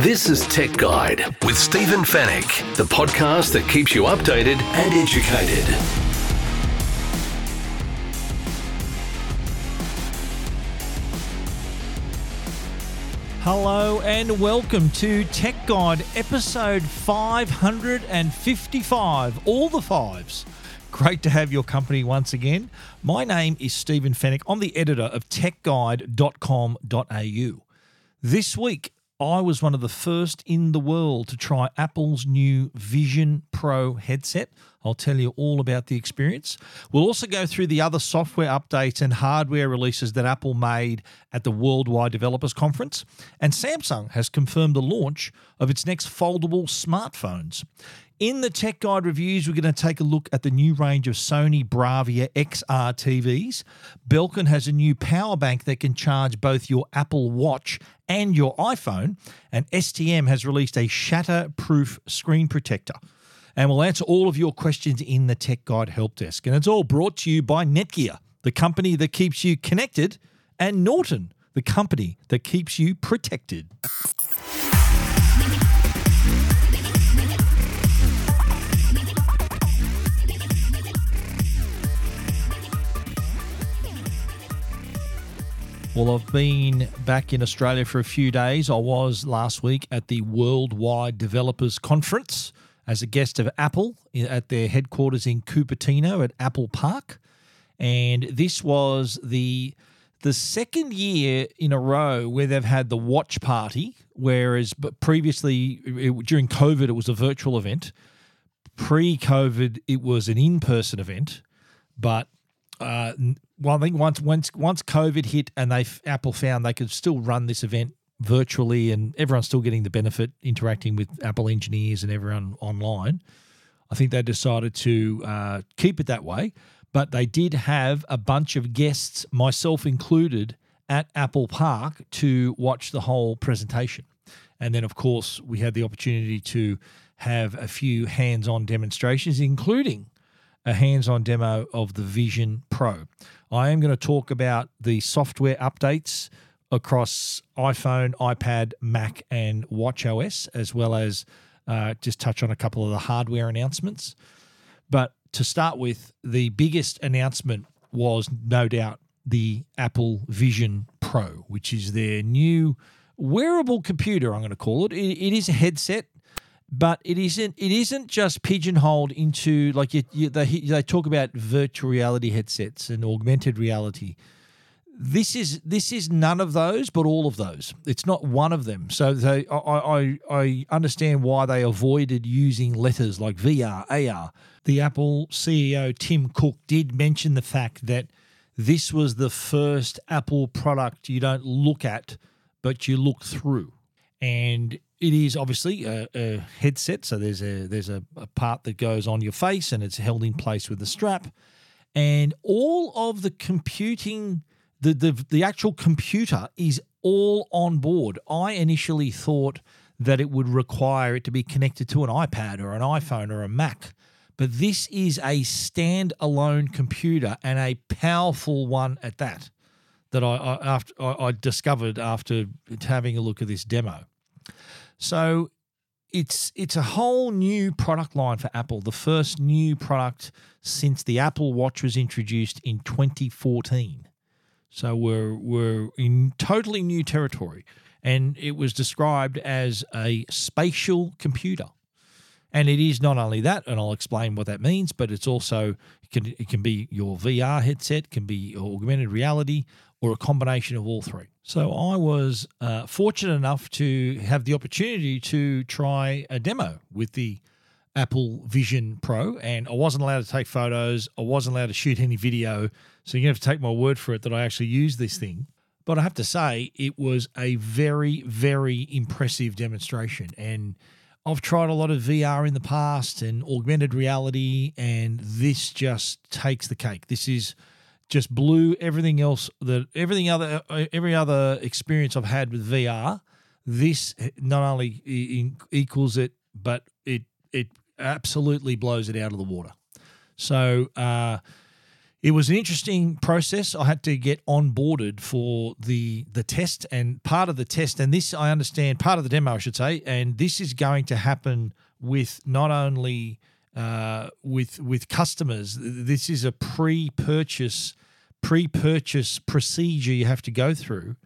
This is Tech Guide with Stephen Fenech, the podcast that keeps you updated and educated. Hello and welcome to Tech Guide episode 555. All the fives. Great to have your company once again. My name is Stephen Fenech. I'm the editor of techguide.com.au. This week, I was one of the first in the world to try Apple's new Vision Pro headset. I'll tell you all about the experience. We'll also go through the other software updates and hardware releases that Apple made at the Worldwide Developers Conference. And Samsung has confirmed the launch of its next foldable smartphones. In the Tech Guide reviews, we're going to take a look at the new range of Sony Bravia XR TVs. Belkin has a new power bank that can charge both your Apple Watch and your iPhone. And STM has released a shatter-proof screen protector. And we'll answer all of your questions in the Tech Guide Help Desk. And it's all brought to you by Netgear, the company that keeps you connected, and Norton, the company that keeps you protected. Well, I've been back in Australia for a few days. I was last week at the Worldwide Developers Conference as a guest of Apple at their headquarters in Cupertino at Apple Park. And this was the the second year in a row where they've had the watch party, whereas but previously it, during COVID it was a virtual event. Pre-COVID it was an in-person event, but uh, well, I think once once once COVID hit and they Apple found they could still run this event virtually and everyone's still getting the benefit interacting with Apple engineers and everyone online. I think they decided to uh, keep it that way, but they did have a bunch of guests, myself included, at Apple Park to watch the whole presentation. And then, of course, we had the opportunity to have a few hands on demonstrations, including a hands on demo of the Vision Pro. I am going to talk about the software updates across iPhone, iPad, Mac, and Watch OS, as well as uh, just touch on a couple of the hardware announcements. But to start with, the biggest announcement was no doubt the Apple Vision Pro, which is their new wearable computer. I'm going to call it. It, it is a headset but it isn't it isn't just pigeonholed into like you, you, they they talk about virtual reality headsets and augmented reality. This is this is none of those but all of those. It's not one of them. So they I, I i understand why they avoided using letters like vr ar the apple ceo tim cook did mention the fact that this was the first apple product you don't look at but you look through and it is obviously a, a, headset, so there's a there's a, a, part that goes on your face and it's held in place with a strap, and all of the computing, the the the actual computer is all on board. I initially thought that it would require it to be connected to an iPad or an iPhone or a Mac, but this is a standalone computer and a powerful one at that. That I, I after I discovered after having a look at this demo. So it's it's a whole new product line for Apple, the first new product since the Apple Watch was introduced in 2014. So we're we're in totally new territory, and it was described as a spatial computer. And it is not only that, and I'll explain what that means, but it's also it can it can be your VR headset, can be augmented reality, or a combination of all three. So I was uh, fortunate enough to have the opportunity to try a demo with the Apple Vision Pro, and I wasn't allowed to take photos. I wasn't allowed to shoot any video. So you have to take my word for it that I actually used this thing. But I have to say, it was a very, very impressive demonstration. And I've tried a lot of VR in the past and augmented reality, and this just takes the cake. This is just blew everything else that everything other uh, every other experience I've had with VR. This not only equals it, but it it absolutely blows it out of the water. So uh, it was an interesting process. I had to get onboarded for the the test, and part of the test, and this I understand, part of the demo, I should say, and this is going to happen with not only uh, with with customers. This is a pre-purchase pre-purchase procedure you have to go through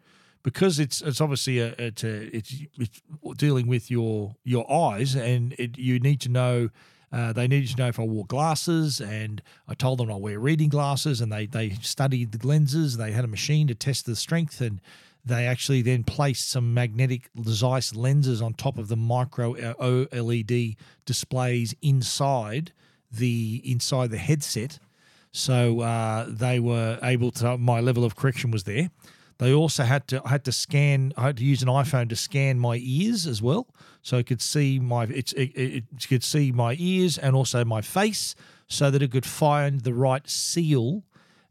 because it's it's obviously a it's a, it's, it's dealing with your your eyes, and it, you need to know. Uh, they needed to know if I wore glasses, and I told them I wear reading glasses, and they they studied the lenses. They had a machine to test the strength, and they actually then placed some magnetic Zeiss lenses on top of the micro OLED displays inside the inside the headset. So uh, they were able to. My level of correction was there. They also had to I had to scan. I had to use an iPhone to scan my ears as well, so it could see my it, it, it could see my ears and also my face, so that it could find the right seal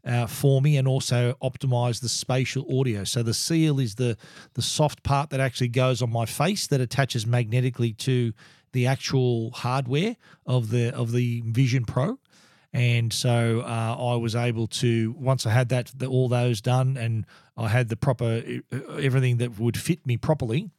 uh, for me and also optimize the spatial audio. So the seal is the the soft part that actually goes on my face that attaches magnetically to the actual hardware of the of the Vision Pro. And so uh, I was able to once I had that the, all those done and I had the proper everything that would fit me properly.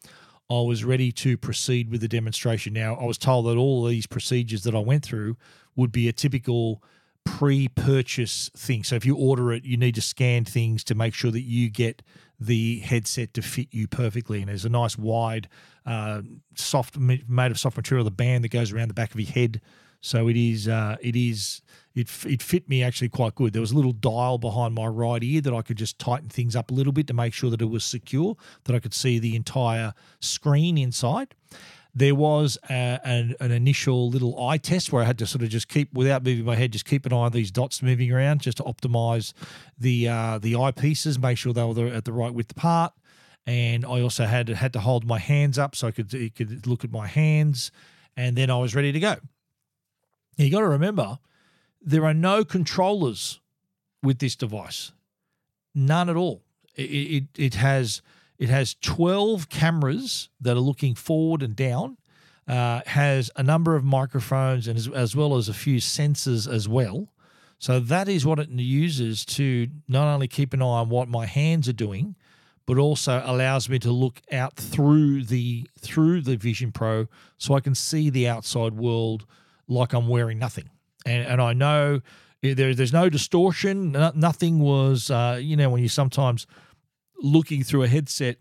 I was ready to proceed with the demonstration. Now, I was told that all these procedures that I went through would be a typical pre-purchase thing. So if you order it, you need to scan things to make sure that you get the headset to fit you perfectly. And there's a nice wide, uh, soft made of soft material, the band that goes around the back of your head. So it is, uh, it is, it it fit me actually quite good. There was a little dial behind my right ear that I could just tighten things up a little bit to make sure that it was secure, that I could see the entire screen inside there was a, an, an, initial little eye test where I had to sort of just keep, without moving my head, just keep an eye on these dots moving around just to optimize the uh, the eyepieces, make sure they were at the right width apart. And I also had had to hold my hands up so I could could look at my hands, and then I was ready to go. You got to remember, there are no controllers with this device, none at all. It, it, it has it has 12 cameras that are looking forward and down, uh, has a number of microphones and as, as well as a few sensors as well. So that is what it uses to not only keep an eye on what my hands are doing, but also allows me to look out through the through the Vision Pro so I can see the outside world like I'm wearing nothing. And, and I know there, there's no distortion. nothing was, uh, you know, when you sometimes looking through a headset,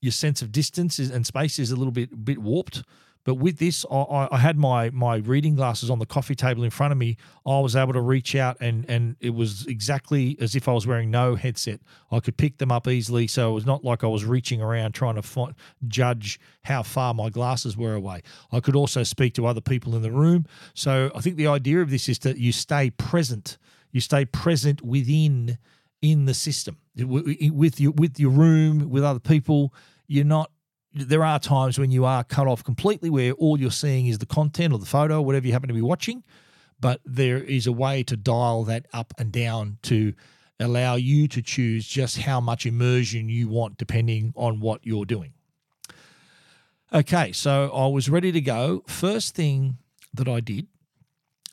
your sense of distance is, and space is a little bit bit warped. But with this, I, I, had my my reading glasses on the coffee table in front of me. I was able to reach out, and and it was exactly as if I was wearing no headset. I could pick them up easily, so it was not like I was reaching around trying to judge how far my glasses were away. I could also speak to other people in the room. So I think the idea of this is that you stay present. You stay present within in the system with your with your room with other people. You're not. There are times when you are cut off completely, where all you're seeing is the content or the photo, whatever you happen to be watching. But there is a way to dial that up and down to allow you to choose just how much immersion you want, depending on what you're doing. Okay, so I was ready to go. First thing that I did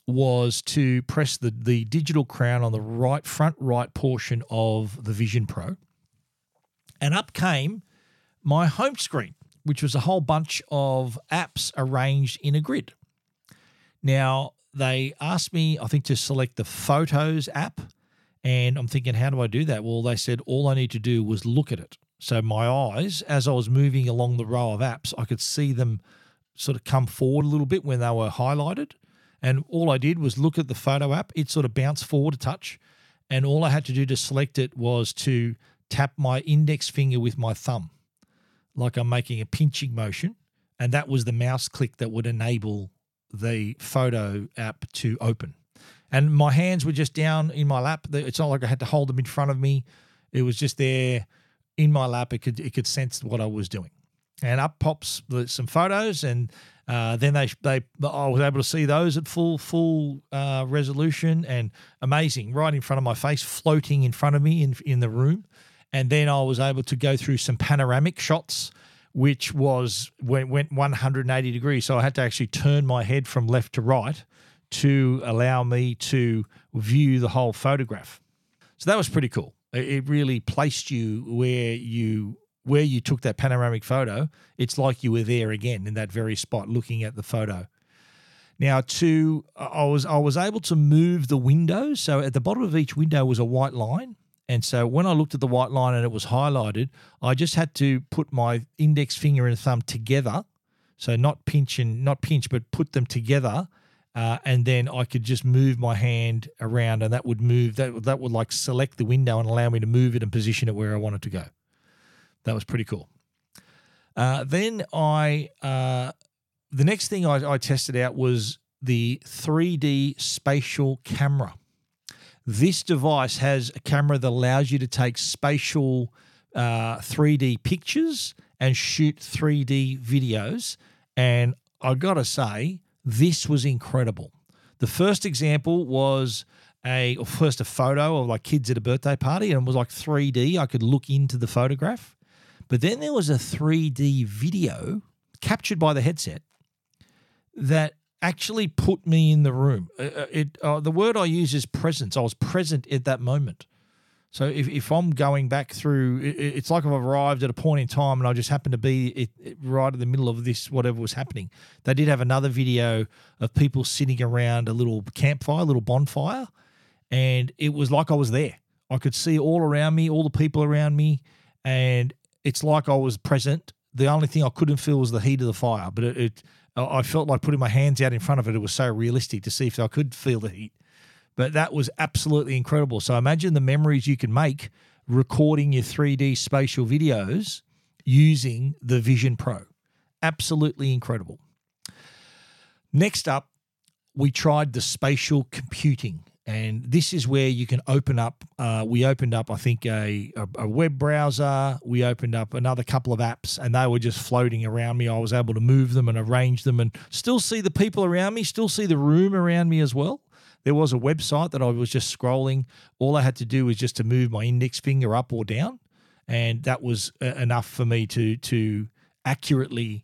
was to press the, the digital crown on the right front right portion of the Vision Pro. And up came my home screen, which was a whole bunch of apps arranged in a grid. Now, they asked me, I think, to select the Photos app. And I'm thinking, how do I do that? Well, they said all I need to do was look at it. So my eyes, as I was moving along the row of apps, I could see them sort of come forward a little bit when they were highlighted. And all I did was look at the photo app. It sort of bounced forward a touch. And all I had to do to select it was to tap my index finger with my thumb, like I'm making a pinching motion. And that was the mouse click that would enable the photo app to open. And my hands were just down in my lap. It's not like I had to hold them in front of me. It was just there in my lap. It could it could sense what I was doing. And up pops some photos, and uh, then they they I was able to see those at full full uh, resolution and amazing right in front of my face, floating in front of me in in the room. And then I was able to go through some panoramic shots, which was went went 180 degrees. So I had to actually turn my head from left to right to allow me to view the whole photograph. So that was pretty cool. It really placed you where you where you took that panoramic photo. It's like you were there again in that very spot looking at the photo. Now, to I was I was able to move the windows. So at the bottom of each window was a white line, and so when I looked at the white line and it was highlighted, I just had to put my index finger and thumb together. So not pinch and not pinch, but put them together, uh, and then I could just move my hand around, and that would move that that would like select the window and allow me to move it and position it where I wanted to go. That was pretty cool. Uh, then I uh, the next thing I, I tested out was the 3D spatial camera. This device has a camera that allows you to take spatial uh, 3D pictures and shoot 3D videos. And I gotta say, this was incredible. The first example was a first a photo of like kids at a birthday party, and it was like 3D. I could look into the photograph. But then there was a 3D video captured by the headset that actually put me in the room. Uh, uh, It uh, the word I use is presence. I was present at that moment. So if, if I'm going back through, it- it- it's like I've arrived at a point in time and I just happen to be it, it- right in the middle of this, whatever was happening. They did have another video of people sitting around a little campfire, a little bonfire, and it was like I was there. I could see all around me, all the people around me, and it's like I was present. The only thing I couldn't feel was the heat of the fire, but it I felt like putting my hands out in front of it. It was so realistic to see if I could feel the heat. But that was absolutely incredible. So imagine the memories you can make recording your 3D spatial videos using the Vision Pro. Absolutely incredible. Next up, we tried the spatial computing. And this is where you can open up. Uh, we opened up, I think, a, a, web browser. We opened up another couple of apps, and they were just floating around me. I was able to move them and arrange them, and still see the people around me, still see the room around me as well. There was a website that I was just scrolling. All I had to do was just to move my index finger up or down, and that was uh, enough for me to to accurately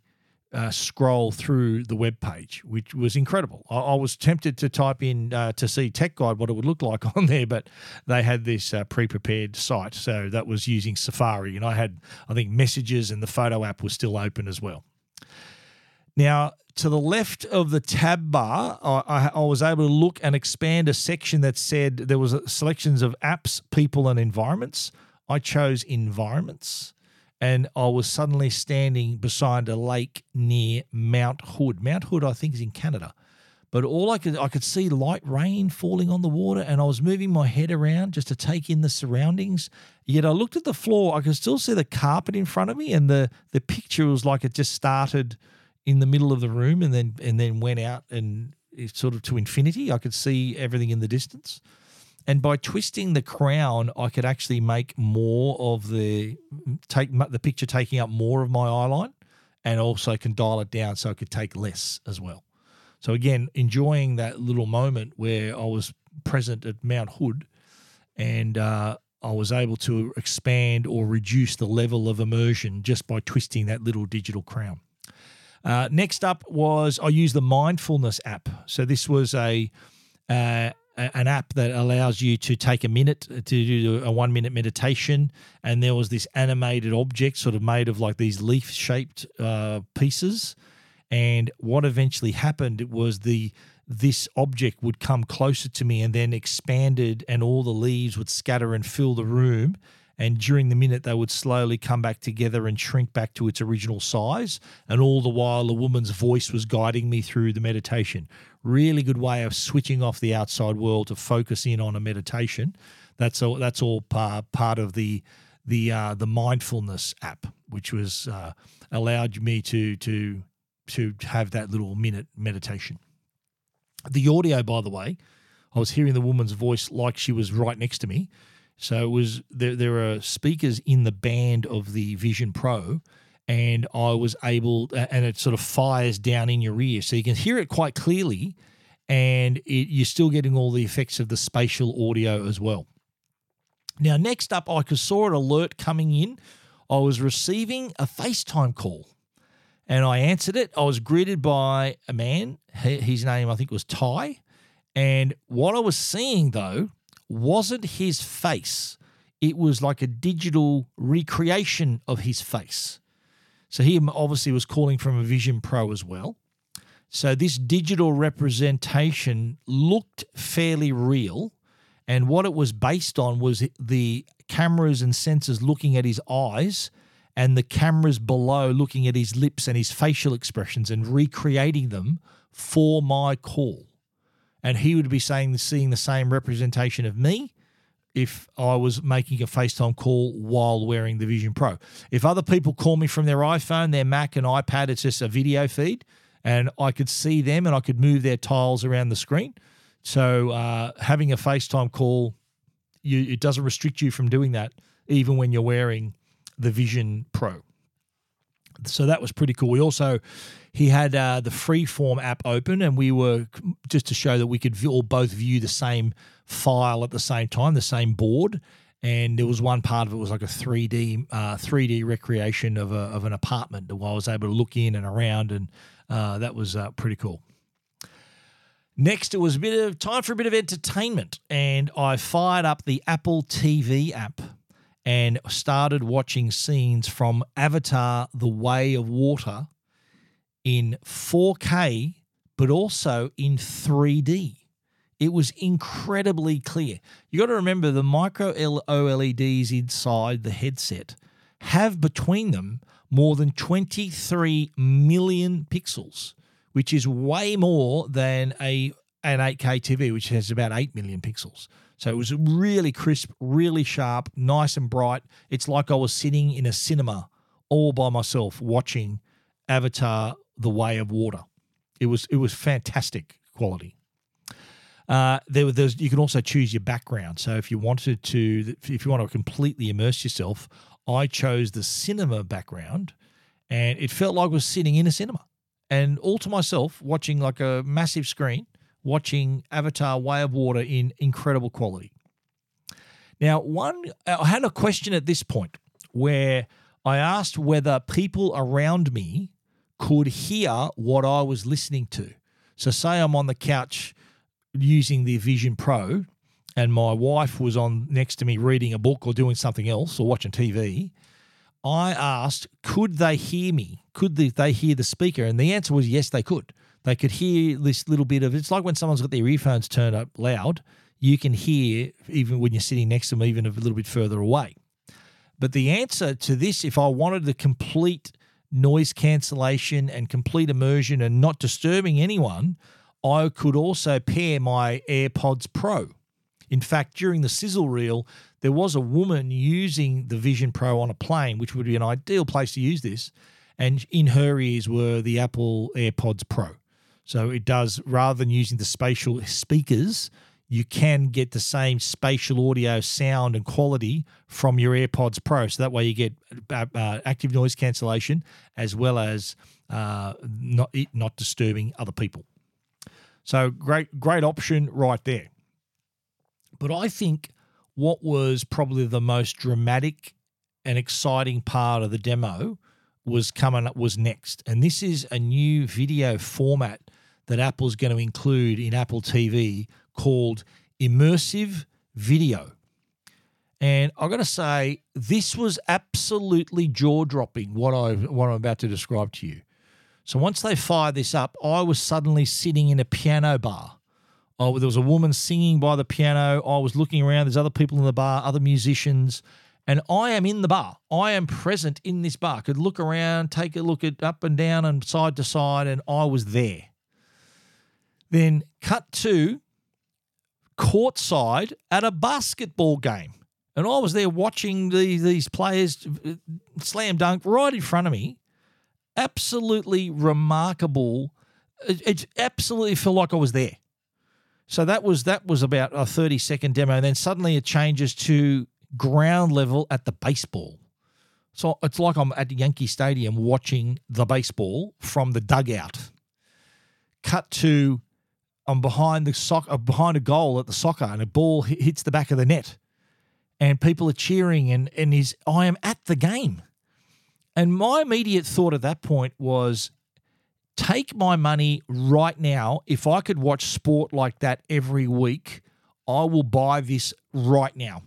uh, scroll through the web page, which was incredible. I, I was tempted to type in uh, to see Tech Guide what it would look like on there, but they had this uh, pre-prepared site, so that was using Safari, and I had I think messages and the photo app was still open as well. Now, to the left of the tab bar, I, I, I was able to look and expand a section that said there was selections of apps, people, and environments. I chose environments, and I was suddenly standing beside a lake near Mount Hood. Mount Hood, I think, is in Canada. But all I could I could see light rain falling on the water, and I was moving my head around just to take in the surroundings. Yet I looked at the floor, I could still see the carpet in front of me, and the the picture was like it just started in the middle of the room and then and then went out and sort of to infinity. I could see everything in the distance. And by twisting the crown, I could actually make more of the take the picture taking up more of my eye line, and also can dial it down so I could take less as well. So again, enjoying that little moment where I was present at Mount Hood, and uh, I was able to expand or reduce the level of immersion just by twisting that little digital crown. Uh, next up was I used the mindfulness app. So this was a uh, an app that allows you to take a minute to do a one minute meditation, and there was this animated object sort of made of like these leaf shaped uh, pieces. And what eventually happened was the this object would come closer to me and then expanded, and all the leaves would scatter and fill the room. And during the minute, they would slowly come back together and shrink back to its original size. And all the while, a woman's voice was guiding me through the meditation. Really good way of switching off the outside world to focus in on a meditation. That's all. That's all part part of the the uh, the mindfulness app, which was uh, allowed me to to to have that little minute meditation. The audio, by the way, I was hearing the woman's voice like she was right next to me. So it was there. There are speakers in the band of the Vision Pro, and I was able, and it sort of fires down in your ear, so you can hear it quite clearly, and it, you're still getting all the effects of the spatial audio as well. Now, next up, I saw an alert coming in. I was receiving a FaceTime call and I answered it. I was greeted by a man. His name, I think, was Ty. And what I was seeing though wasn't his face, it was like a digital recreation of his face. So he obviously was calling from a Vision Pro as well. So this digital representation looked fairly real. And what it was based on was the cameras and sensors looking at his eyes and the cameras below looking at his lips and his facial expressions and recreating them for my call. And he would be saying seeing the same representation of me if I was making a FaceTime call while wearing the Vision Pro. If other people call me from their iPhone, their Mac, and iPad, it's just a video feed, and I could see them and I could move their tiles around the screen. So uh, having a FaceTime call, you, it doesn't restrict you from doing that, even when you're wearing the Vision Pro. So that was pretty cool. We also he had uh, the Freeform app open, and we were just to show that we could all both view the same file at the same time, the same board. And there was one part of it was like a 3D uh, 3D recreation of a, of an apartment where I was able to look in and around, and uh, that was uh, pretty cool. Next, it was a bit of time for a bit of entertainment, and I fired up the Apple TV app and started watching scenes from Avatar: The Way of Water in 4K, but also in 3D. It was incredibly clear. You got to remember the micro OLEDs inside the headset have between them more than 23 million pixels, which is way more than a an 8K TV, which has about 8 million pixels. So it was really crisp, really sharp, nice and bright. It's like I was sitting in a cinema all by myself watching Avatar the Way of Water. It was it was fantastic quality. Uh, there, there's you can also choose your background. So if you wanted to, if you want to completely immerse yourself, I chose the cinema background, and it felt like I was sitting in a cinema, and all to myself watching like a massive screen, watching Avatar: Way of Water in incredible quality. Now, one I had a question at this point where I asked whether people around me could hear what I was listening to. So, say I'm on the couch using the Vision Pro and my wife was on next to me reading a book or doing something else or watching TV. I asked, could they hear me? Could they hear the speaker? And the answer was yes, they could. They could hear this little bit of it's like when someone's got their earphones turned up loud, you can hear even when you're sitting next to them, even a little bit further away. But the answer to this, if I wanted the complete noise cancellation and complete immersion and not disturbing anyone, I could also pair my AirPods Pro. In fact, during the sizzle reel, there was a woman using the Vision Pro on a plane, which would be an ideal place to use this. And in her ears were the Apple AirPods Pro. So it does, rather than using the spatial speakers, you can get the same spatial audio sound and quality from your AirPods Pro. So that way you get uh, uh, active noise cancellation as well as uh, not it not disturbing other people. So great, great option right there. But I think what was probably the most dramatic and exciting part of the demo was coming up was next, and this is a new video format that Apple's going to include in Apple TV called Immersive Video. And I've got to say, this was absolutely jaw dropping what, I, what I'm about to describe to you. So once they fired this up, I was suddenly sitting in a piano bar. Oh, there was a woman singing by the piano. I was looking around. There's other people in the bar, other musicians, and I am in the bar. I am present in this bar. Could look around, take a look at up and down and side to side, and I was there. Then cut to courtside at a basketball game. And I was there watching the, these players uh, slam dunk right in front of me. Absolutely remarkable. It, it absolutely felt like I was there. So that was that was about a 30 second demo. And then suddenly it changes to ground level at the baseball. So it's like I'm at Yankee Stadium watching the baseball from the dugout. Cut to I'm behind the soccer, uh, behind a goal at the soccer, and a ball hits the back of the net, and people are cheering, and and is I am at the game, and my immediate thought at that point was, take my money right now. If I could watch sport like that every week, I will buy this right now.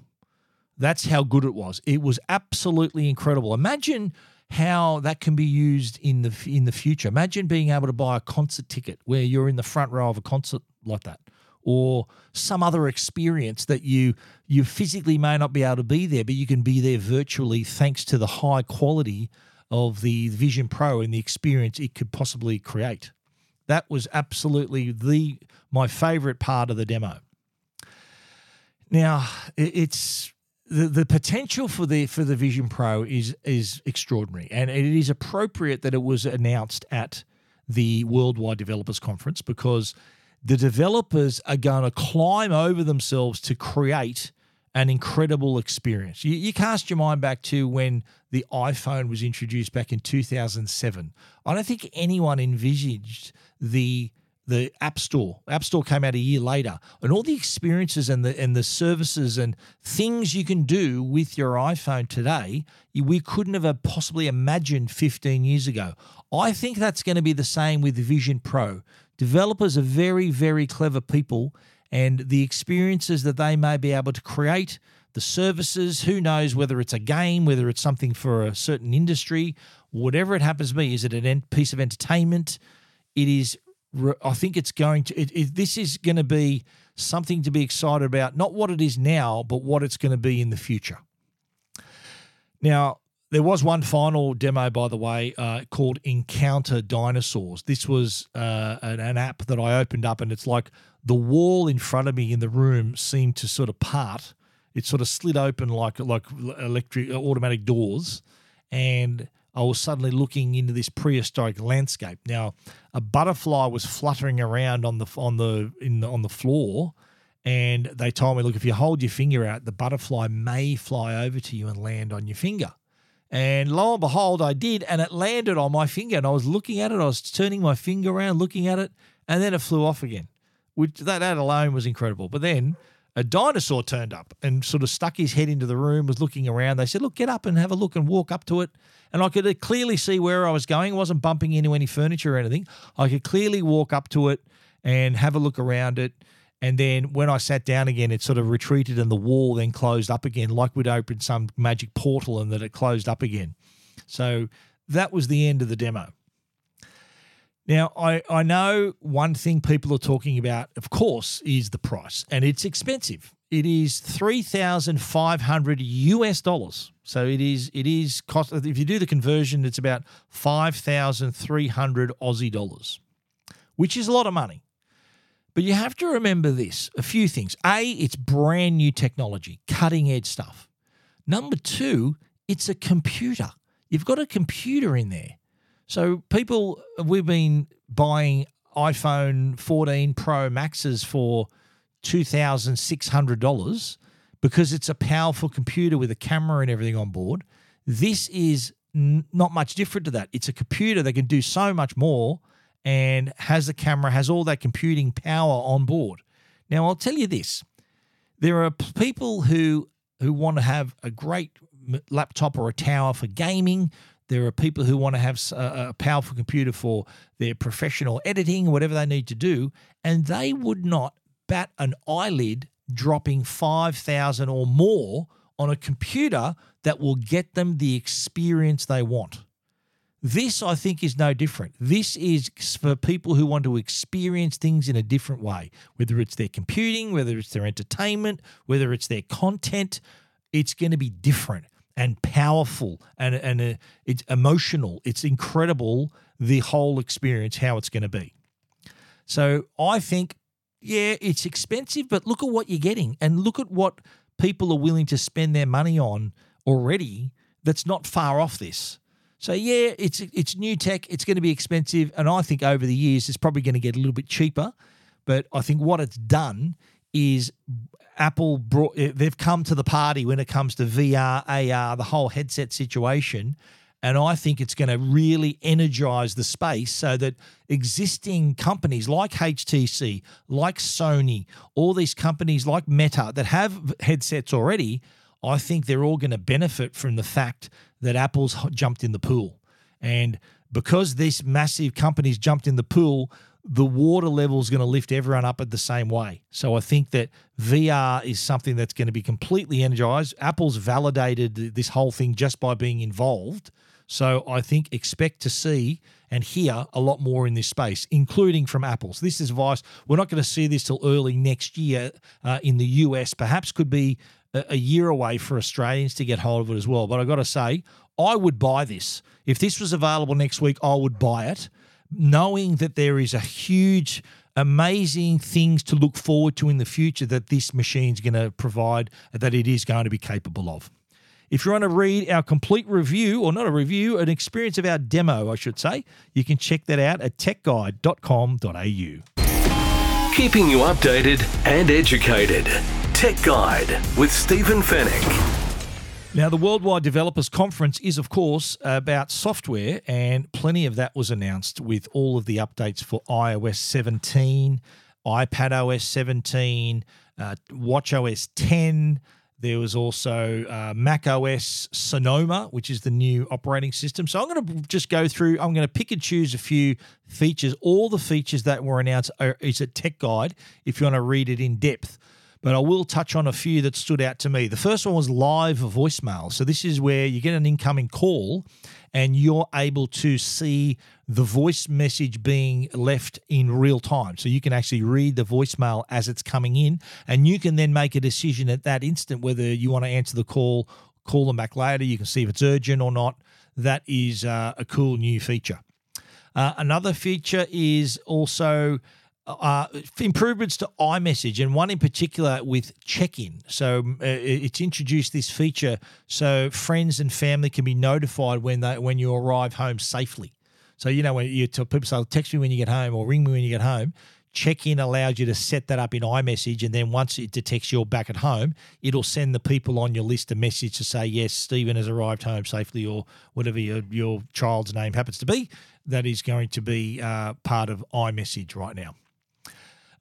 That's how good it was. It was absolutely incredible. Imagine how that can be used in the in the future. Imagine being able to buy a concert ticket where you're in the front row of a concert like that or some other experience that you you physically may not be able to be there but you can be there virtually thanks to the high quality of the Vision Pro and the experience it could possibly create. That was absolutely the my favorite part of the demo. Now, it's the, the potential for the for the Vision Pro is is extraordinary, and it is appropriate that it was announced at the Worldwide Developers Conference because the developers are going to climb over themselves to create an incredible experience. You, you, cast your mind back to when the iPhone was introduced back in 2007. I don't think anyone envisaged the the App Store. App Store came out a year later, and all the experiences and the and the services and things you can do with your iPhone today, we couldn't have uh, possibly imagined 15 years ago. I think that's going to be the same with Vision Pro. Developers are very, very clever people, and the experiences that they may be able to create, the services, who knows whether it's a game, whether it's something for a certain industry, whatever it happens to be, is it a piece of entertainment? It is I think it's going to. It, it, this is going to be something to be excited about. Not what it is now, but what it's going to be in the future. Now, there was one final demo, by the way, uh, called Encounter Dinosaurs. This was uh, an, an, app that I opened up, and it's like the wall in front of me in the room seemed to sort of part. It sort of slid open like like electric automatic doors, and I was suddenly looking into this prehistoric landscape. Now, a butterfly was fluttering around on the on the in the, on the floor, and they told me, look, if you hold your finger out, the butterfly may fly over to you and land on your finger. And lo and behold, I did, and it landed on my finger. And I was looking at it, I was turning my finger around, looking at it, and then it flew off again. Which that, that alone was incredible. But then a dinosaur turned up and sort of stuck his head into the room, was looking around. They said, Look, get up and have a look and walk up to it. And I could clearly see where I was going. I wasn't bumping into any furniture or anything. I could clearly walk up to it and have a look around it. And then when I sat down again, it sort of retreated and the wall then closed up again, like we'd opened some magic portal and that it closed up again. So that was the end of the demo. Now, I, I know one thing people are talking about, of course, is the price, and it's expensive. It is three thousand five hundred US dollars. So it is it is cost. If you do the conversion, it's about five thousand three hundred Aussie dollars, which is a lot of money. But you have to remember this: a few things. A, it's brand new technology, cutting edge stuff. Number two, it's a computer. You've got a computer in there. So people, we've been buying iPhone 14 Pro Maxes for $2,600 because it's a powerful computer with a camera and everything on board. This is n- not much different to that. It's a computer that can do so much more and has a camera, has all that computing power on board. Now, I'll tell you this there are people who who want to have a great laptop or a tower for gaming there are people who want to have a, powerful computer for their professional editing, whatever they need to do, and they would not bat an eyelid dropping 5,000 or more on a computer that will get them the experience they want. This, I think, is no different. This is for people who want to experience things in a different way, whether it's their computing, whether it's their entertainment, whether it's their content, it's going to be different and powerful and and uh, it's emotional. It's incredible the whole experience how it's going to be. So I think yeah, it's expensive, but look at what you're getting and look at what people are willing to spend their money on already that's not far off this. So yeah, it's it's new tech, it's going to be expensive and I think over the years it's probably going to get a little bit cheaper, but I think what it's done is Apple brought eh, they've come to the party when it comes to VR, AR, the whole headset situation. And I think it's going to really energize the space so that existing companies like HTC, like Sony, all these companies like Meta that have headsets already, I think they're all going to benefit from the fact that Apple's jumped in the pool. And because these massive companies jumped in the pool, the water level is going to lift everyone up at the same way. So I think that VR is something that's going to be completely energized. Apple's validated this whole thing just by being involved. So I think expect to see and hear a lot more in this space, including from Apple. So this is advice. We're not going to see this till early next year uh, in the US. Perhaps could be a, a year away for Australians to get hold of it as well. But I got to say, I would buy this. If this was available next week, I would buy it knowing that there is a huge amazing things to look forward to in the future that this machine's going to provide that it is going to be capable of. If you want to read our complete review, or not a review, an experience of our demo, I should say, you can check that out at techguide.com.au. Keeping you updated and educated. Tech Guide with Stephen Fenech. Now, the Worldwide Developers Conference is, of course, about software, and plenty of that was announced with all of the updates for iOS 17, iPadOS 17, uh, WatchOS 10. There was also uh, macOS Sonoma, which is the new operating system. So I'm going to just go through, I'm going to pick and choose a few features. All the features that were announced are, is a Tech Guide if you want to read it in depth but I will touch on a few that stood out to me. The first one was live voicemail. So this is where you get an incoming call and you're able to see the voice message being left in real time. So you can actually read the voicemail as it's coming in and you can then make a decision at that instant whether you want to answer the call, call them back later. You can see if it's urgent or not. That is uh, a cool new feature. Uh, another feature is also uh, improvements to iMessage, and one in particular with check in. So uh, it's introduced this feature so friends and family can be notified when they when you arrive home safely. So you know when you tell people say text me when you get home or ring me when you get home. Check in allows you to set that up in iMessage, and then once it detects you're back at home, it'll send the people on your list a message to say yes, Stephen has arrived home safely, or whatever your your child's name happens to be. That is going to be uh, part of iMessage right now.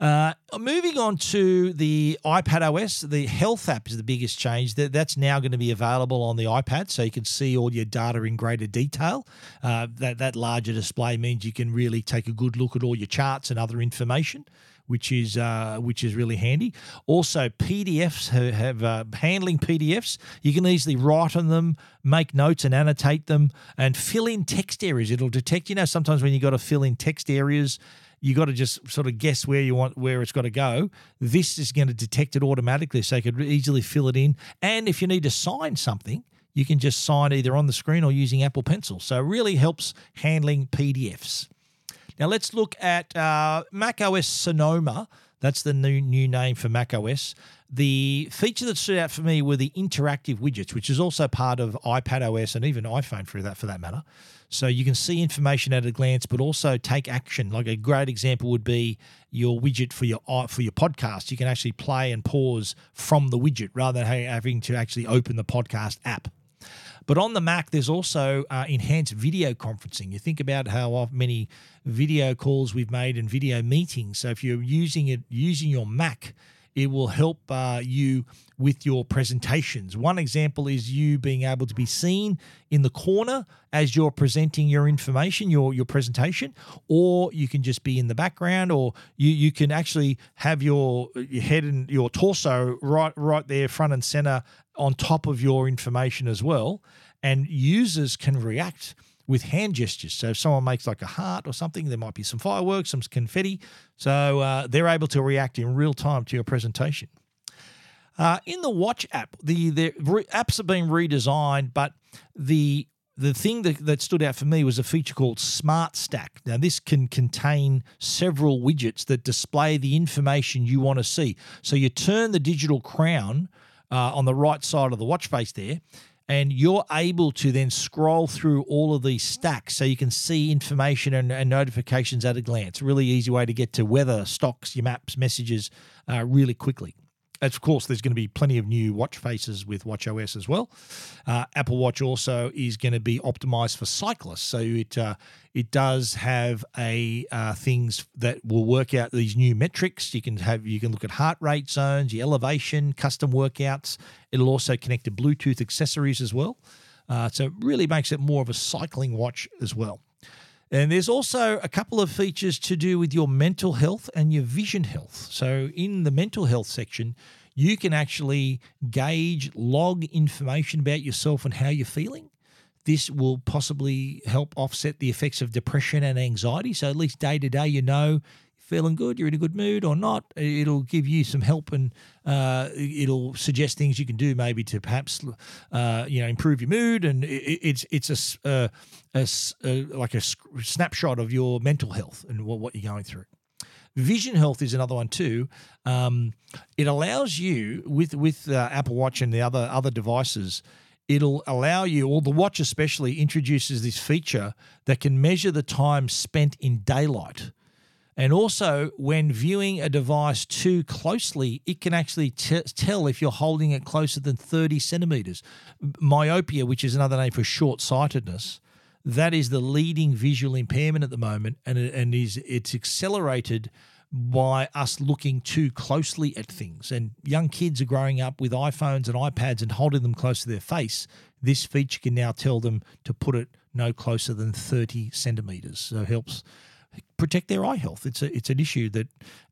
Uh, moving on to the iPad OS, the Health app is the biggest change. That that's now going to be available on the iPad, so you can see all your data in greater detail. Uh, that that larger display means you can really take a good look at all your charts and other information which is uh, which is really handy. Also, PDFs have, have uh, handling PDFs. You can easily write on them, make notes and annotate them, and fill in text areas. It'll detect. You know, sometimes when you've got to fill in text areas, you got to just sort of guess where you want where it's got to go. This is going to detect it automatically, so you could easily fill it in. And if you need to sign something, you can just sign either on the screen or using Apple Pencil. So it really helps handling PDFs. Now let's look at uh, Mac OS Sonoma. That's the new new name for Mac OS. The feature that stood out for me were the interactive widgets, which is also part of iPad OS and even iPhone for that for that matter. So you can see information at a glance, but also take action. Like a great example would be your widget for your uh, for your podcast. You can actually play and pause from the widget rather than having to actually open the podcast app. But on the Mac, there's also uh, enhanced video conferencing. You think about how many video calls we've made and video meetings. So if you're using it using your Mac it will help uh, you with your presentations. One example is you being able to be seen in the corner as you're presenting your information, your your presentation, or you can just be in the background, or you you can actually have your, your head and your torso right right there front and center on top of your information as well, and users can react with hand gestures. So if someone makes like a heart or something, there might be some fireworks, some confetti. So uh, they're able to react in real time to your presentation. Uh, in the Watch app, the, the re- apps are being redesigned, but the the thing that, that stood out for me was a feature called Smart Stack. Now, this can contain several widgets that display the information you want to see. So you turn the digital crown uh, on the right side of the watch face there, and you're able to then scroll through all of these stacks so you can see information and, and notifications at a glance. Really easy way to get to weather, stocks, your maps, messages uh, really quickly. Of course, there's going to be plenty of new watch faces with Watch OS as well. Uh, Apple Watch also is going to be optimized for cyclists, so it uh, it does have a uh, things that will work out these new metrics. You can have you can look at heart rate zones, your elevation, custom workouts. It'll also connect to Bluetooth accessories as well. Uh, so it really makes it more of a cycling watch as well. And there's also a couple of features to do with your mental health and your vision health. So, in the mental health section, you can actually gauge, log information about yourself and how you're feeling. This will possibly help offset the effects of depression and anxiety. So, at least day to day, you know feeling good, you're in a good mood or not. It'll give you some help and uh, it'll suggest things you can do maybe to perhaps uh, you know improve your mood. And it, it's it's a, a, a, a, like a snapshot of your mental health and what, what you're going through. Vision health is another one too. Um, it allows you with with uh, Apple Watch and the other other devices it'll allow you, or the watch especially, introduces this feature that can measure the time spent in daylight. And also, when viewing a device too closely, it can actually t- tell if you're holding it closer than 30 centimeters. Myopia, which is another name for short sightedness, that is the leading visual impairment at the moment, and, it, and is it's accelerated by us looking too closely at things. And young kids are growing up with iPhones and iPads and holding them close to their face. This feature can now tell them to put it no closer than 30 centimeters. So it helps protect their eye health. It's a, it's an issue that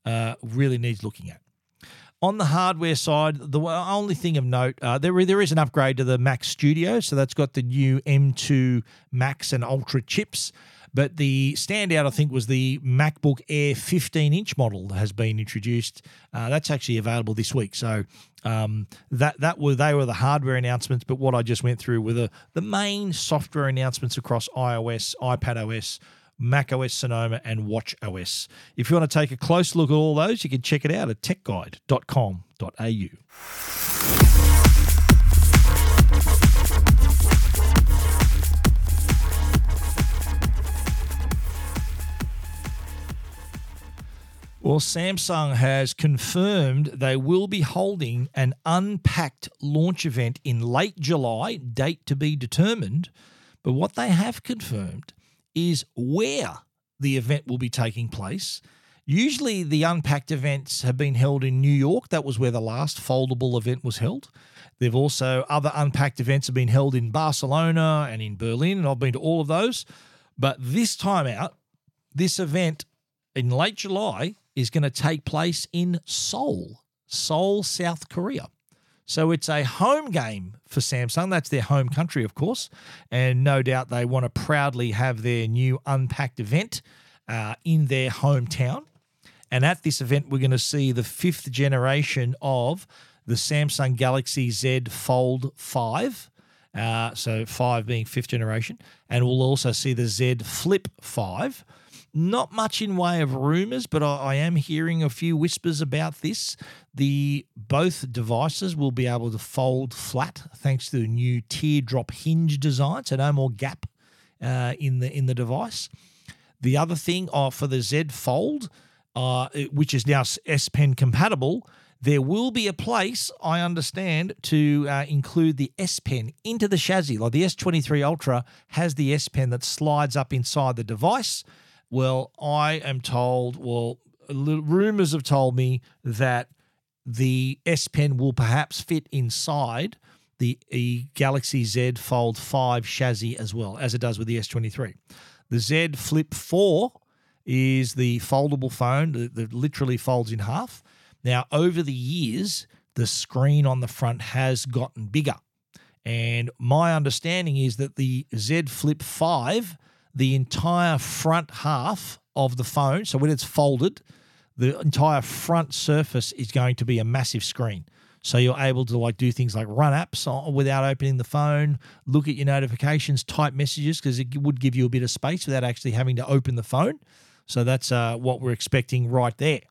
uh, really needs looking at. On the hardware side, the only thing of note, uh, there there is an upgrade to the Mac Studio, so that's got the new M2 Max and Ultra chips. But the standout, I think, was the MacBook Air 15 inch model that has been introduced. Uh, that's actually available this week. So um, that that were they were the hardware announcements. But what I just went through were the the main software announcements across iOS, iPad OS, Mac OS Sonoma, and Watch OS. If you want to take a close look at all those, you can check it out at techguide.com.au. Well, Samsung has confirmed they will be holding an unpacked launch event in late July, date to be determined. But what they have confirmed is where the event will be taking place. Usually, the unpacked events have been held in New York. That was where the last foldable event was held. They've also, other unpacked events have been held in Barcelona and in Berlin, and I've been to all of those. But this time out, this event in late July is going to take place in Seoul, Seoul, South Korea. So it's a home game for Samsung. That's their home country, of course. And no doubt they want to proudly have their new Unpacked event uh, in their hometown. And at this event, we're going to see the fifth generation of the Samsung Galaxy Z Fold 5. Uh, so 5 being fifth generation. And we'll also see the Z Flip 5. Not much in way of rumors, but I, I, am hearing a few whispers about this. The both devices will be able to fold flat thanks to the new teardrop hinge design, so no more gap uh, in the in the device. The other thing uh, for the Z Fold, uh, which is now S Pen compatible, there will be a place, I understand, to uh, include the S Pen into the chassis. Like the S23 Ultra has the S Pen that slides up inside the device. Well, I am told, well, rumors have told me that the S Pen will perhaps fit inside the e Galaxy Z Fold 5 chassis as well, as it does with the S23. The Z Flip 4 is the foldable phone that, that literally folds in half. Now, over the years, the screen on the front has gotten bigger. And my understanding is that the Z Flip 5 the entire front half of the phone. So when it's folded, the entire front surface is going to be a massive screen. So you're able to like do things like run apps without opening the phone, look at your notifications, type messages because it would give you a bit of space without actually having to open the phone. So that's uh, what we're expecting right there.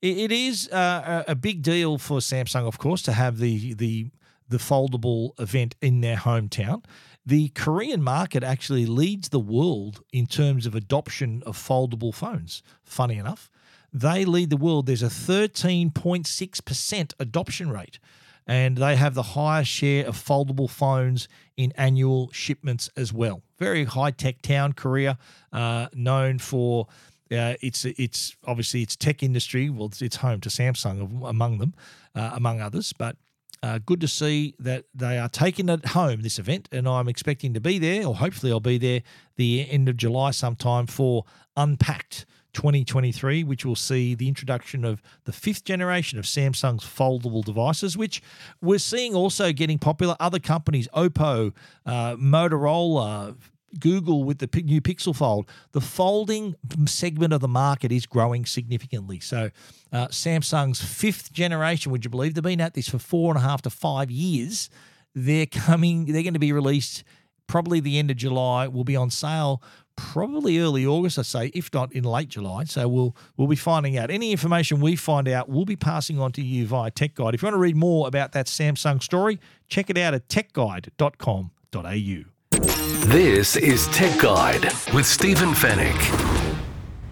it, it is uh, a big deal for Samsung, of course, to have the the the foldable event in their hometown. The Korean market actually leads the world in terms of adoption of foldable phones, funny enough. They lead the world. There's a 13.6% adoption rate, and they have the highest share of foldable phones in annual shipments as well. Very high tech town, Korea, uh, known for. Uh, it's it's obviously its tech industry. Well, it's, it's home to Samsung among them, uh, among others. But uh, good to see that they are taking it home this event, and I'm expecting to be there, or hopefully I'll be there the end of July sometime for Unpacked 2023, which will see the introduction of the fifth generation of Samsung's foldable devices, which we're seeing also getting popular. Other companies, Oppo, uh, Motorola, Google with the new Pixel Fold, the folding segment of the market is growing significantly. So, uh, Samsung's fifth generation, would you believe they've been at this for four and a half to five years? They're coming. They're going to be released probably the end of July. Will be on sale probably early August, I say, if not in late July. So we'll we'll be finding out. Any information we find out, we'll be passing on to you via Tech Guide. If you want to read more about that Samsung story, check it out at techguide.com.au. This is Tech Guide with Stephen Fenech.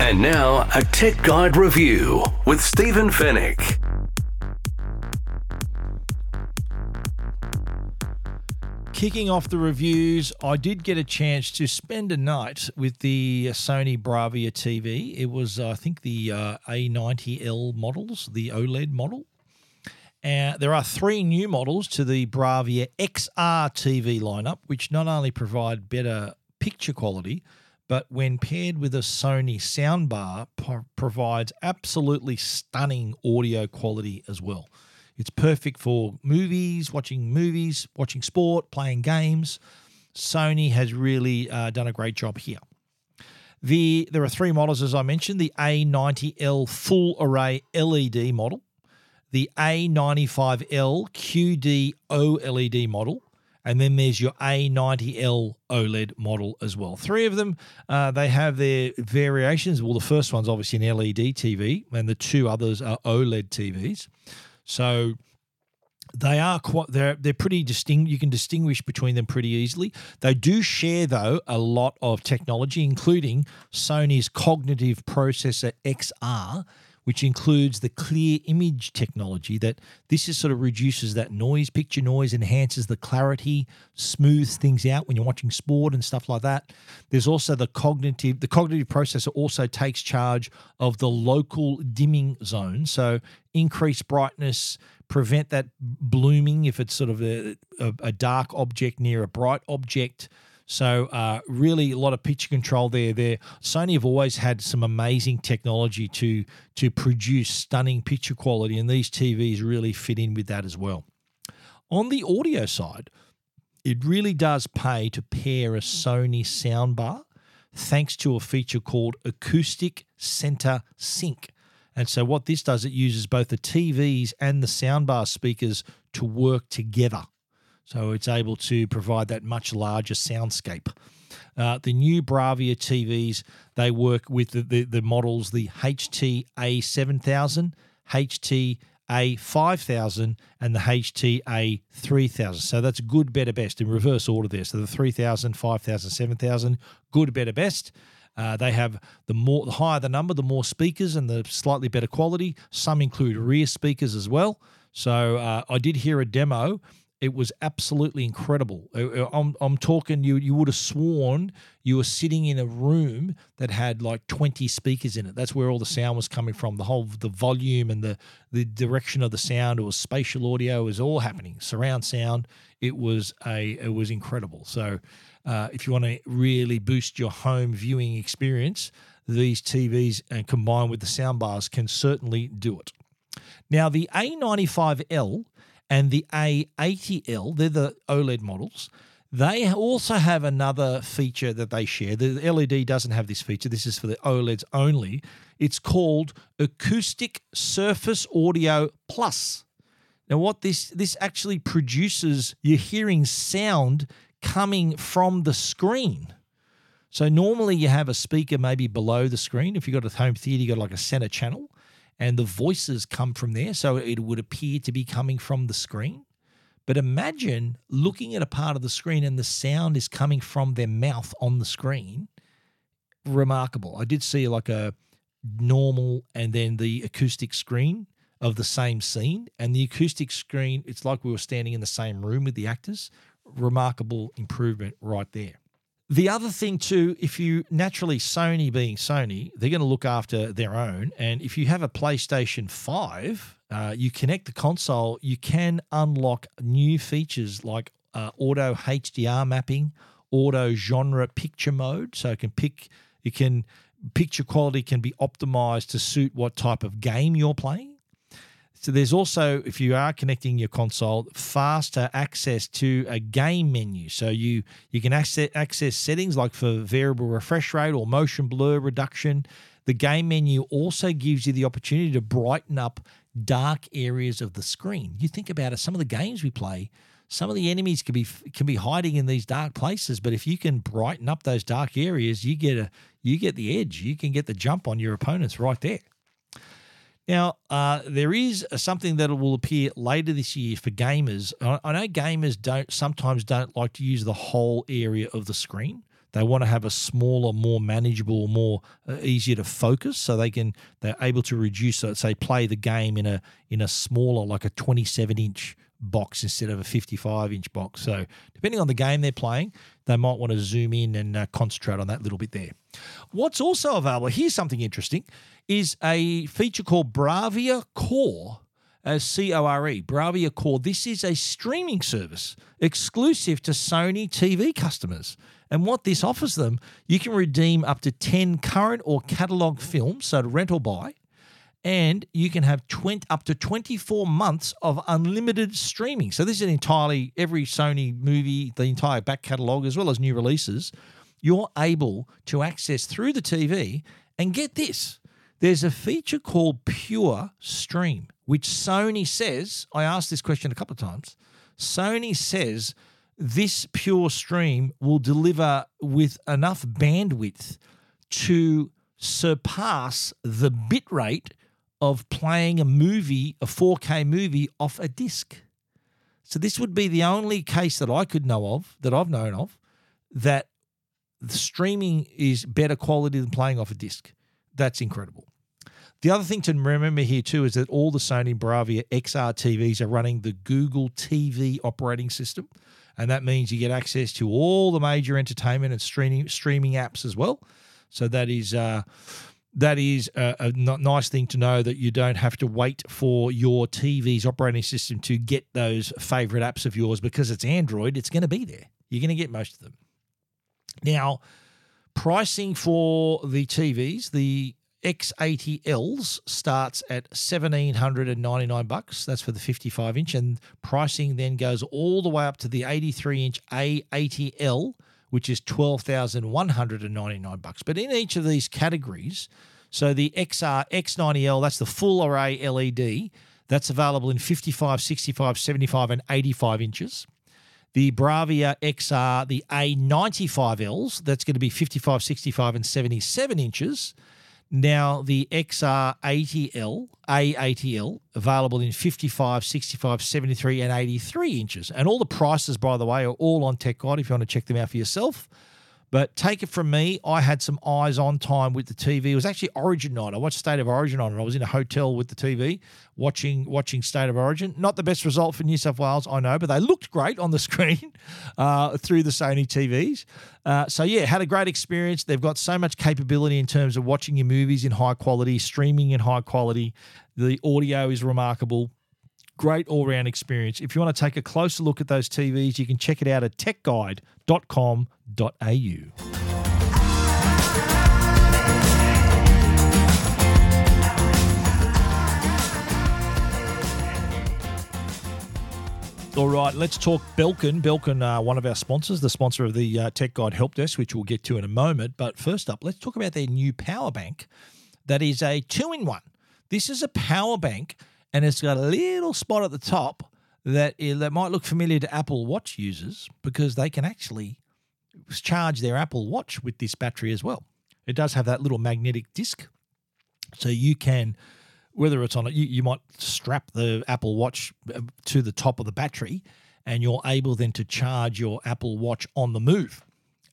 And now, a Tech Guide review with Stephen Fenech. Kicking off the reviews, I did get a chance to spend a night with the Sony Bravia TV. It was, I think, the uh, A90L models, the OLED model. Uh, there are three new models to the Bravia XR TV lineup, which not only provide better picture quality, but when paired with a Sony soundbar, pro- provides absolutely stunning audio quality as well. It's perfect for movies, watching movies, watching sport, playing games. Sony has really uh, done a great job here. The there are three models as I mentioned: the A90L full array LED model, the A95L QD OLED model, and then there's your A90L OLED model as well. Three of them, uh, they have their variations. Well, the first one's obviously an LED TV, and the two others are OLED TVs. So they are quite they're they're pretty distinct. You can distinguish between them pretty easily. They do share though a lot of technology, including Sony's cognitive processor XR which includes the clear image technology that this is sort of reduces that noise, picture noise, enhances the clarity, smooths things out when you're watching sport and stuff like that. There's also the cognitive, the cognitive processor also takes charge of the local dimming zone. So increase brightness, prevent that blooming if it's sort of a, a, a dark object near a bright object. So uh, really, a lot of picture control there. There, Sony have always had some amazing technology to to produce stunning picture quality, and these TVs really fit in with that as well. On the audio side, it really does pay to pair a Sony soundbar, thanks to a feature called Acoustic Center Sync. And so, what this does, it uses both the TVs and the soundbar speakers to work together. So it's able to provide that much larger soundscape. Uh, the new Bravia TVs, they work with the, the, the models the HTA 7000, HTA 5000, and the HTA 3000. So that's good, better, best in reverse order there. So the 3000, 5000, 7000, good, better, best. Uh, they have the more the higher the number, the more speakers and the slightly better quality. Some include rear speakers as well. So uh, I did hear a demo it was absolutely incredible. Uh, uh, I'm, I'm talking, you, you would have sworn you were sitting in a room that had like 20 speakers in it. That's where all the sound was coming from. The whole, the volume and the, the direction of the sound, it was spatial audio, it was all happening. Surround sound. It was a, it was incredible. So uh, if you want to really boost your home viewing experience, these TVs and combined with the sound bars can certainly do it. Now, the A95L and the A80L, they're the OLED models. They also have another feature that they share. The LED doesn't have this feature. This is for the OLEDs only. It's called Acoustic Surface Audio Plus. Now, what this this actually produces, you're hearing sound coming from the screen. So normally you have a speaker maybe below the screen. If you've got a home theater, you've got like a center channel, and the voices come from there. So it would appear to be coming from the screen. But imagine looking at a part of the screen and the sound is coming from their mouth on the screen. Remarkable. I did see like a normal and then the acoustic screen of the same scene. And the acoustic screen, it's like we were standing in the same room with the actors. Remarkable improvement right there. The other thing, too, if you naturally, Sony being Sony, they're going to look after their own. And if you have a PlayStation 5, uh, you connect the console, you can unlock new features like uh, auto HDR mapping, auto genre picture mode. So it can pick, it can, picture quality can be optimized to suit what type of game you're playing. So there's also, if you are connecting your console, faster access to a game menu. So you you can access access settings like for variable refresh rate or motion blur reduction. The game menu also gives you the opportunity to brighten up dark areas of the screen. You think about it, some of the games we play, some of the enemies can be can be hiding in these dark places, but if you can brighten up those dark areas, you get a you get the edge. You can get the jump on your opponents right there. Now, uh, there is something that will appear later this year for gamers. I, know gamers don't sometimes don't like to use the whole area of the screen. They want to have a smaller, more manageable, more uh, easier to focus, so they can they're able to reduce, say, play the game in a in a smaller, like a 27 inch box instead of a 55 inch box. So, depending on the game they're playing, they might want to zoom in and uh, concentrate on that little bit there. What's also available, here's something interesting, is a feature called Bravia Core. As C O R E, Bravia Core. This is a streaming service exclusive to Sony TV customers. And what this offers them, you can redeem up to 10 current or catalog films, so to rent or buy, and you can have 20, up to 24 months of unlimited streaming. So this is entirely every Sony movie, the entire back catalog, as well as new releases, you're able to access through the TV. And get this, there's a feature called Pure Stream, which Sony says, I asked this question a couple of times. Sony says this Pure Stream will deliver with enough bandwidth to surpass the bit rate of playing a movie, a 4K movie, off a disc. So this would be the only case that I could know of, that I've known of, that the streaming is better quality than playing off a disc. That's incredible. The other thing to remember here too is that all the Sony Bravia XR TVs are running the Google TV operating system, and that means you get access to all the major entertainment and streaming streaming apps as well. So that is uh, that is a, a nice thing to know that you don't have to wait for your TV's operating system to get those favorite apps of yours because it's Android. It's going to be there. You're going to get most of them. Now, pricing for the TVs, the X80Ls starts at 1799 bucks. That's for the 55 inch and pricing then goes all the way up to the 83 inch A80L which is 12,199 bucks. But in each of these categories, so the XR X90L, that's the full array LED, that's available in 55, 65, 75 and 85 inches. The Bravia XR, the A95Ls, that's going to be 55, 65 and 77 inches. Now, the XR80L, A80L, available in 55, 65, 73, and 83 inches. And all the prices, by the way, are all on Tech Guide if you want to check them out for yourself. But take it from me, I had some eyes on time with the TV. It was actually Origin night. I watched State of Origin on it. I was in a hotel with the TV watching watching State of Origin. Not the best result for New South Wales, I know, but they looked great on the screen uh, through the Sony TVs. Uh, so yeah, had a great experience. They've got so much capability in terms of watching your movies in high quality, streaming in high quality. The audio is remarkable great all round experience. If you want to take a closer look at those TVs, you can check it out at techguide.com.au. All right, let's talk Belkin. Belkin, uh, one of our sponsors, the sponsor of the uh, Tech Guide Help Desk, which we'll get to in a moment. But first up, let's talk about their new power bank that is a two in one. This is a power bank and it's got a little spot at the top that, that might look familiar to Apple Watch users because they can actually charge their Apple Watch with this battery as well. It does have that little magnetic disc, so you can whether it's on it, you, you might strap the Apple Watch uh, to the top of the battery and you're able then to charge your Apple Watch on the move.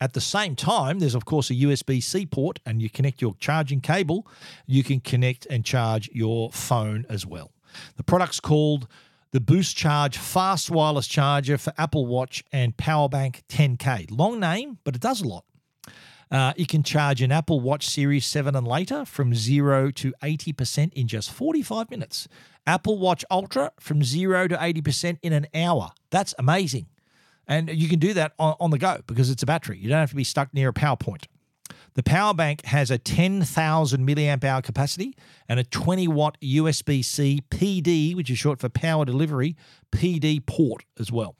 At the same time, there's of course a USB C port, and you connect your charging cable. You can connect and charge your phone as well. The product's called the Boost Charge Fast Wireless Charger for Apple Watch and Powerbank 10K. Long name, but it does a lot. Uh, you can charge an Apple Watch Series 7 and later from 0 to 80% in just 45 minutes. Apple Watch Ultra from 0 to 80% in an hour. That's amazing. And you can do that on, on the go because it's a battery. You don't have to be stuck near a power point. The power bank has a 10,000 milliamp hour capacity and a 20 watt USB C PD, which is short for power delivery, PD port as well.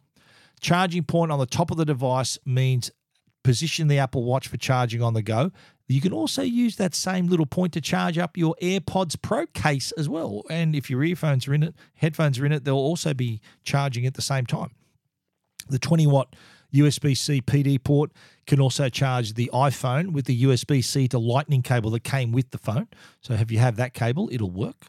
Charging point on the top of the device means position the Apple Watch for charging on the go. You can also use that same little point to charge up your AirPods Pro case as well. And if your earphones are in it, headphones are in it, they'll also be charging at the same time. The 20 watt USB C PD port can also charge the iPhone with the USB C to Lightning cable that came with the phone. So if you have that cable, it'll work.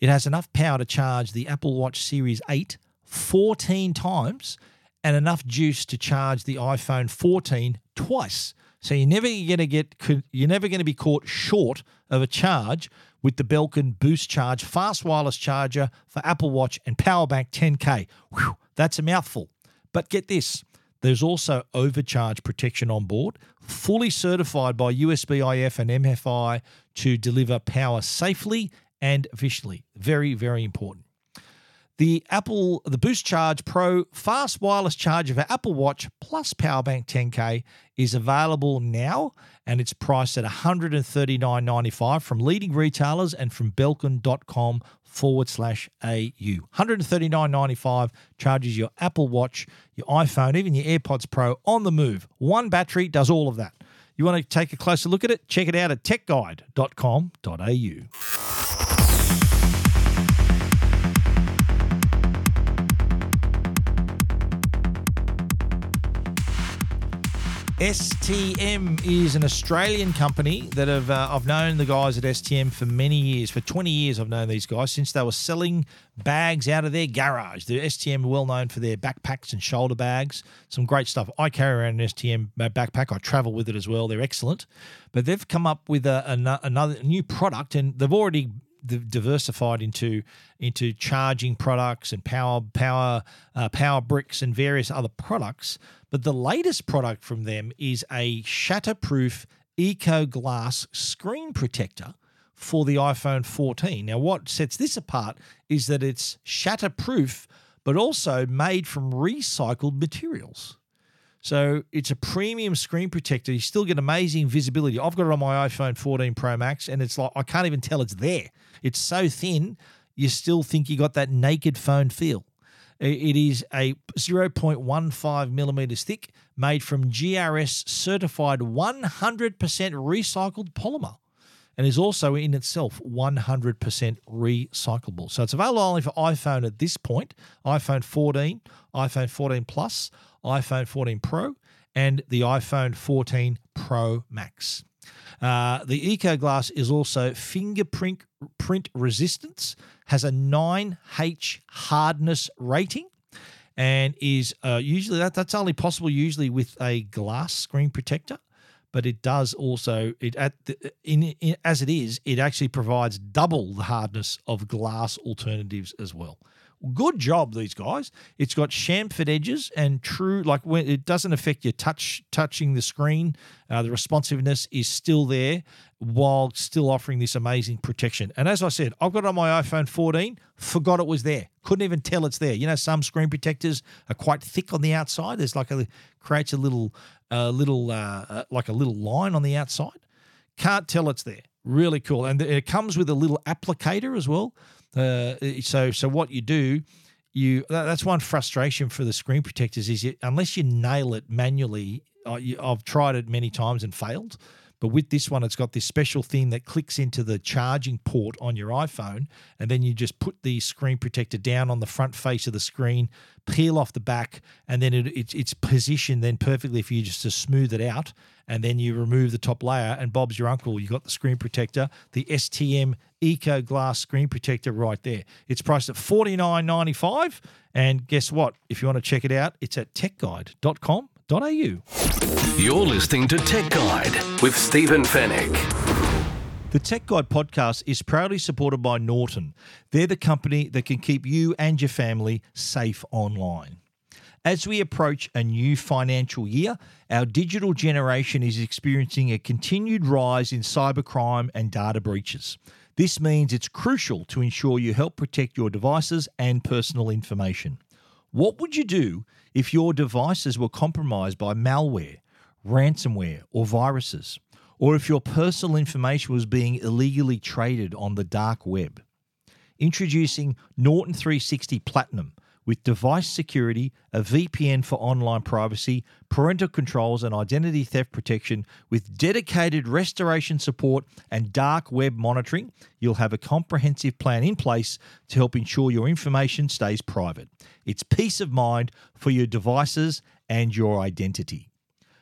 It has enough power to charge the Apple Watch Series 8 14 times and enough juice to charge the iPhone 14 twice. So you're never going to get you're never going to be caught short of a charge with the Belkin Boost Charge fast wireless charger for Apple Watch and power bank 10K. Whew, that's a mouthful. But get this, there's also overcharge protection on board, fully certified by USBIF and MFI to deliver power safely and efficiently. Very, very important. The Apple, the Boost Charge Pro fast wireless charger for Apple Watch plus Powerbank 10K is available now and it's priced at $139.95 from leading retailers and from belkin.com forward slash AU. $139.95 charges your Apple Watch, your iPhone, even your AirPods Pro on the move. One battery does all of that. You want to take a closer look at it? Check it out at techguide.com.au. STM is an Australian company that have uh, I've known the guys at STM for many years. For 20 years, I've known these guys since they were selling bags out of their garage. The STM are well known for their backpacks and shoulder bags. Some great stuff. I carry around an STM backpack. I travel with it as well. They're excellent. But they've come up with a, a, another new product, and they've already diversified into into charging products and power power uh, power bricks and various other products. But the latest product from them is a shatterproof eco glass screen protector for the iPhone 14. Now, what sets this apart is that it's shatterproof, but also made from recycled materials. So it's a premium screen protector. You still get amazing visibility. I've got it on my iPhone 14 Pro Max, and it's like I can't even tell it's there. It's so thin, you still think you got that naked phone feel. It is a 0.15 millimeters thick, made from GRS certified 100% recycled polymer and is also in itself 100% recyclable. So it's available only for iPhone at this point iPhone 14, iPhone 14 Plus, iPhone 14 Pro, and the iPhone 14 Pro Max. Uh, the Eco Glass is also fingerprint print resistance, has a 9H hardness rating, and is uh, usually that, that's only possible usually with a glass screen protector but it does also it at the, in, in, as it is it actually provides double the hardness of glass alternatives as well good job these guys. It's got chamfered edges and true like when it doesn't affect your touch touching the screen. Uh, the responsiveness is still there while still offering this amazing protection. And as i said i've got it on my iphone 14 forgot it was there. Couldn't even tell it's there. You know some screen protectors are quite thick on the outside. There's like a creates a little a little uh, uh, like a little line on the outside. Can't tell it's there. Really cool, and it comes with a little applicator as well. Uh, so so what you do, you that, that's one frustration for the screen protectors is you, unless you nail it manually. Uh, you, I've tried it many times and failed. But with this one, it's got this special thing that clicks into the charging port on your iPhone, and then you just put the screen protector down on the front face of the screen, peel off the back, and then it, it, it's positioned then perfectly for you just to smooth it out. And then you remove the top layer, and Bob's your uncle. You got the screen protector, the STM Eco Glass screen protector right there. It's priced at forty nine ninety five, and guess what? If you want to check it out, it's at techguide.com au. You're listening to Tech Guide with Stephen Fenech. The Tech Guide podcast is proudly supported by Norton. They're the company that can keep you and your family safe online. As we approach a new financial year, our digital generation is experiencing a continued rise in cybercrime and data breaches. This means it's crucial to ensure you help protect your devices and personal information. What would you do if your devices were compromised by malware, ransomware, or viruses? Or if your personal information was being illegally traded on the dark web? Introducing Norton 360 Platinum with device security, a VPN for online privacy, parental controls, and identity theft protection, with dedicated restoration support and dark web monitoring, you'll have a comprehensive plan in place to help ensure your information stays private. It's peace of mind for your devices and your identity.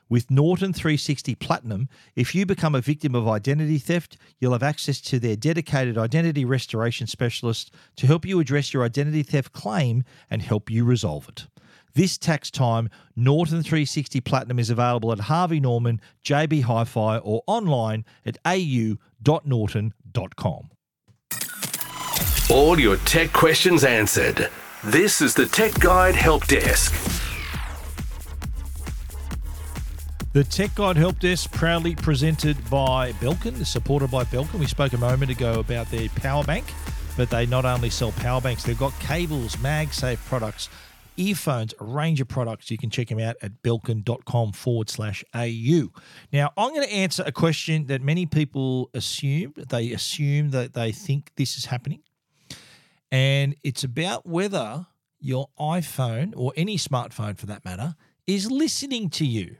With Norton 360 Platinum, if you become a victim of identity theft, you'll have access to their dedicated identity restoration specialist to help you address your identity theft claim and help you resolve it. This tax time, Norton 360 Platinum is available at Harvey Norman, JB Hi Fi, or online at au.norton.com. All your tech questions answered. This is the Tech Guide Help Desk. The Tech Guide Help Desk, proudly presented by Belkin, supported by Belkin. We spoke a moment ago about their power bank, but they not only sell power banks, they've got cables, MagSafe products, earphones, a range of products. You can check them out at belkin.com forward slash AU. Now, I'm going to answer a question that many people assume. They assume that they think this is happening. And it's about whether your iPhone or any smartphone for that matter is listening to you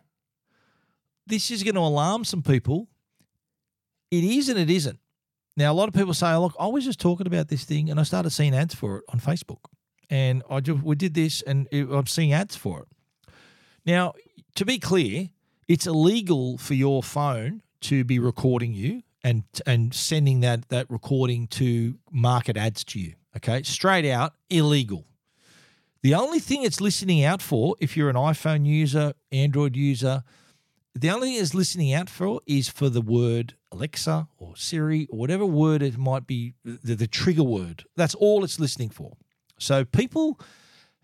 this is going to alarm some people. It is and it isn't. Now, a lot of people say, oh, look, I was just talking about this thing and I started seeing ads for it on Facebook. And I just, we did this and it, I'm seeing ads for it. Now, to be clear, it's illegal for your phone to be recording you and and sending that that recording to market ads to you. Okay, straight out illegal. The only thing it's listening out for, if you're an iPhone user, Android user, the only thing it's listening out for is for the word Alexa or Siri or whatever word it might be, the, the trigger word. That's all it's listening for. So people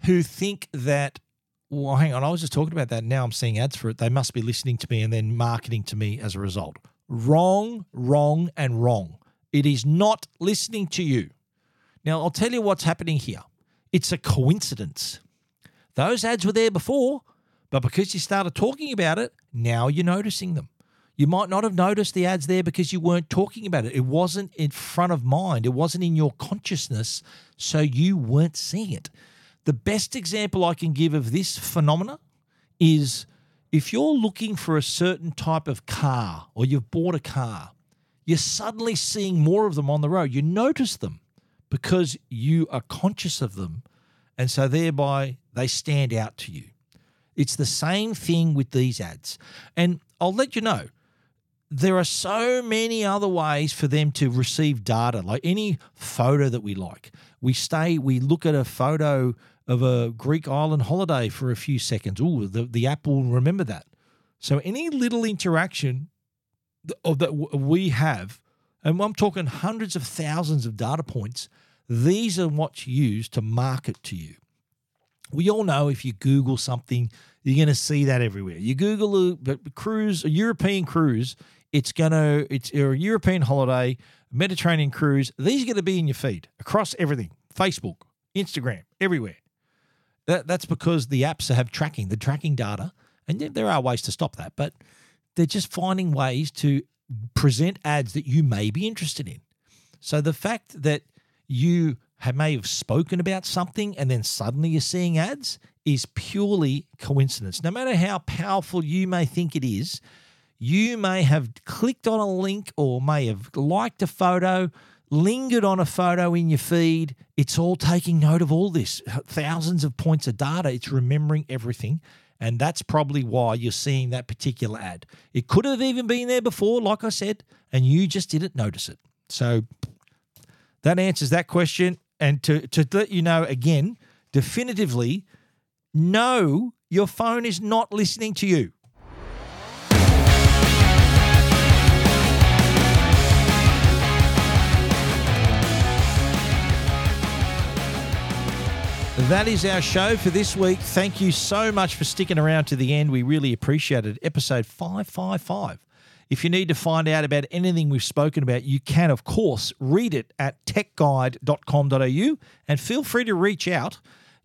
who think that, well, hang on, I was just talking about that. Now I'm seeing ads for it. They must be listening to me and then marketing to me as a result. Wrong, wrong, and wrong. It is not listening to you. Now, I'll tell you what's happening here. It's a coincidence. Those ads were there before, but because you started talking about it, now you're noticing them. You might not have noticed the ads there because you weren't talking about it. It wasn't in front of mind, it wasn't in your consciousness, so you weren't seeing it. The best example I can give of this phenomena is if you're looking for a certain type of car or you've bought a car, you're suddenly seeing more of them on the road. You notice them because you are conscious of them. And so thereby they stand out to you. It's the same thing with these ads. And I'll let you know, there are so many other ways for them to receive data, like any photo that we like. We stay, we look at a photo of a Greek island holiday for a few seconds. Oh, the, the app will remember that. So any little interaction of that we have, and I'm talking hundreds of thousands of data points, these are what's used to market to you we all know if you Google something, you're going to see that everywhere. You Google a, cruise, a European cruise, it's going to, it's a European holiday, Mediterranean cruise. These are going to be in your feed across everything Facebook, Instagram, everywhere. That, that's because the apps have tracking, the tracking data. And there are ways to stop that, but they're just finding ways to present ads that you may be interested in. So the fact that you may have spoken about something and then suddenly you're seeing ads is purely coincidence. No matter how powerful you may think it is, you may have clicked on a link or may have liked a photo, lingered on a photo in your feed. It's all taking note of all this thousands of points of data. It's remembering everything. And that's probably why you're seeing that particular ad. It could have even been there before, like I said, and you just didn't notice it. So that answers that question. And to, to let you know again, definitively, no, your phone is not listening to you. That is our show for this week. Thank you so much for sticking around to the end. We really appreciate it. Episode 555. If you need to find out about anything we've spoken about, you can, of course, read it at techguide.com.au and feel free to reach out.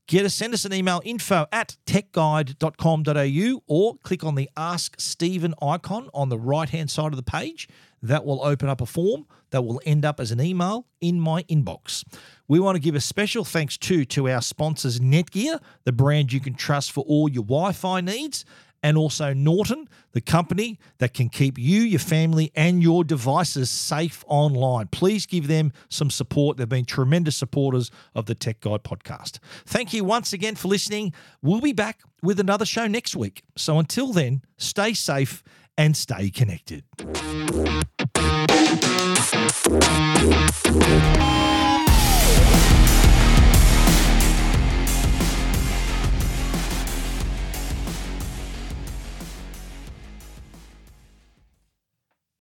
Get us, send us an email info at techguide.com.au or click on the Ask Stephen icon on the right hand side of the page. That will open up a form that will end up as an email in my inbox. We want to give a special thanks too to our sponsors Netgear, the brand you can trust for all your Wi Fi needs, and also Norton, the company that can keep you, your family, and your devices safe online. Please give them some support. They've been tremendous supporters of the Tech Guide podcast. Thank you once again for listening. We'll be back with another show next week. So until then, stay safe and stay connected.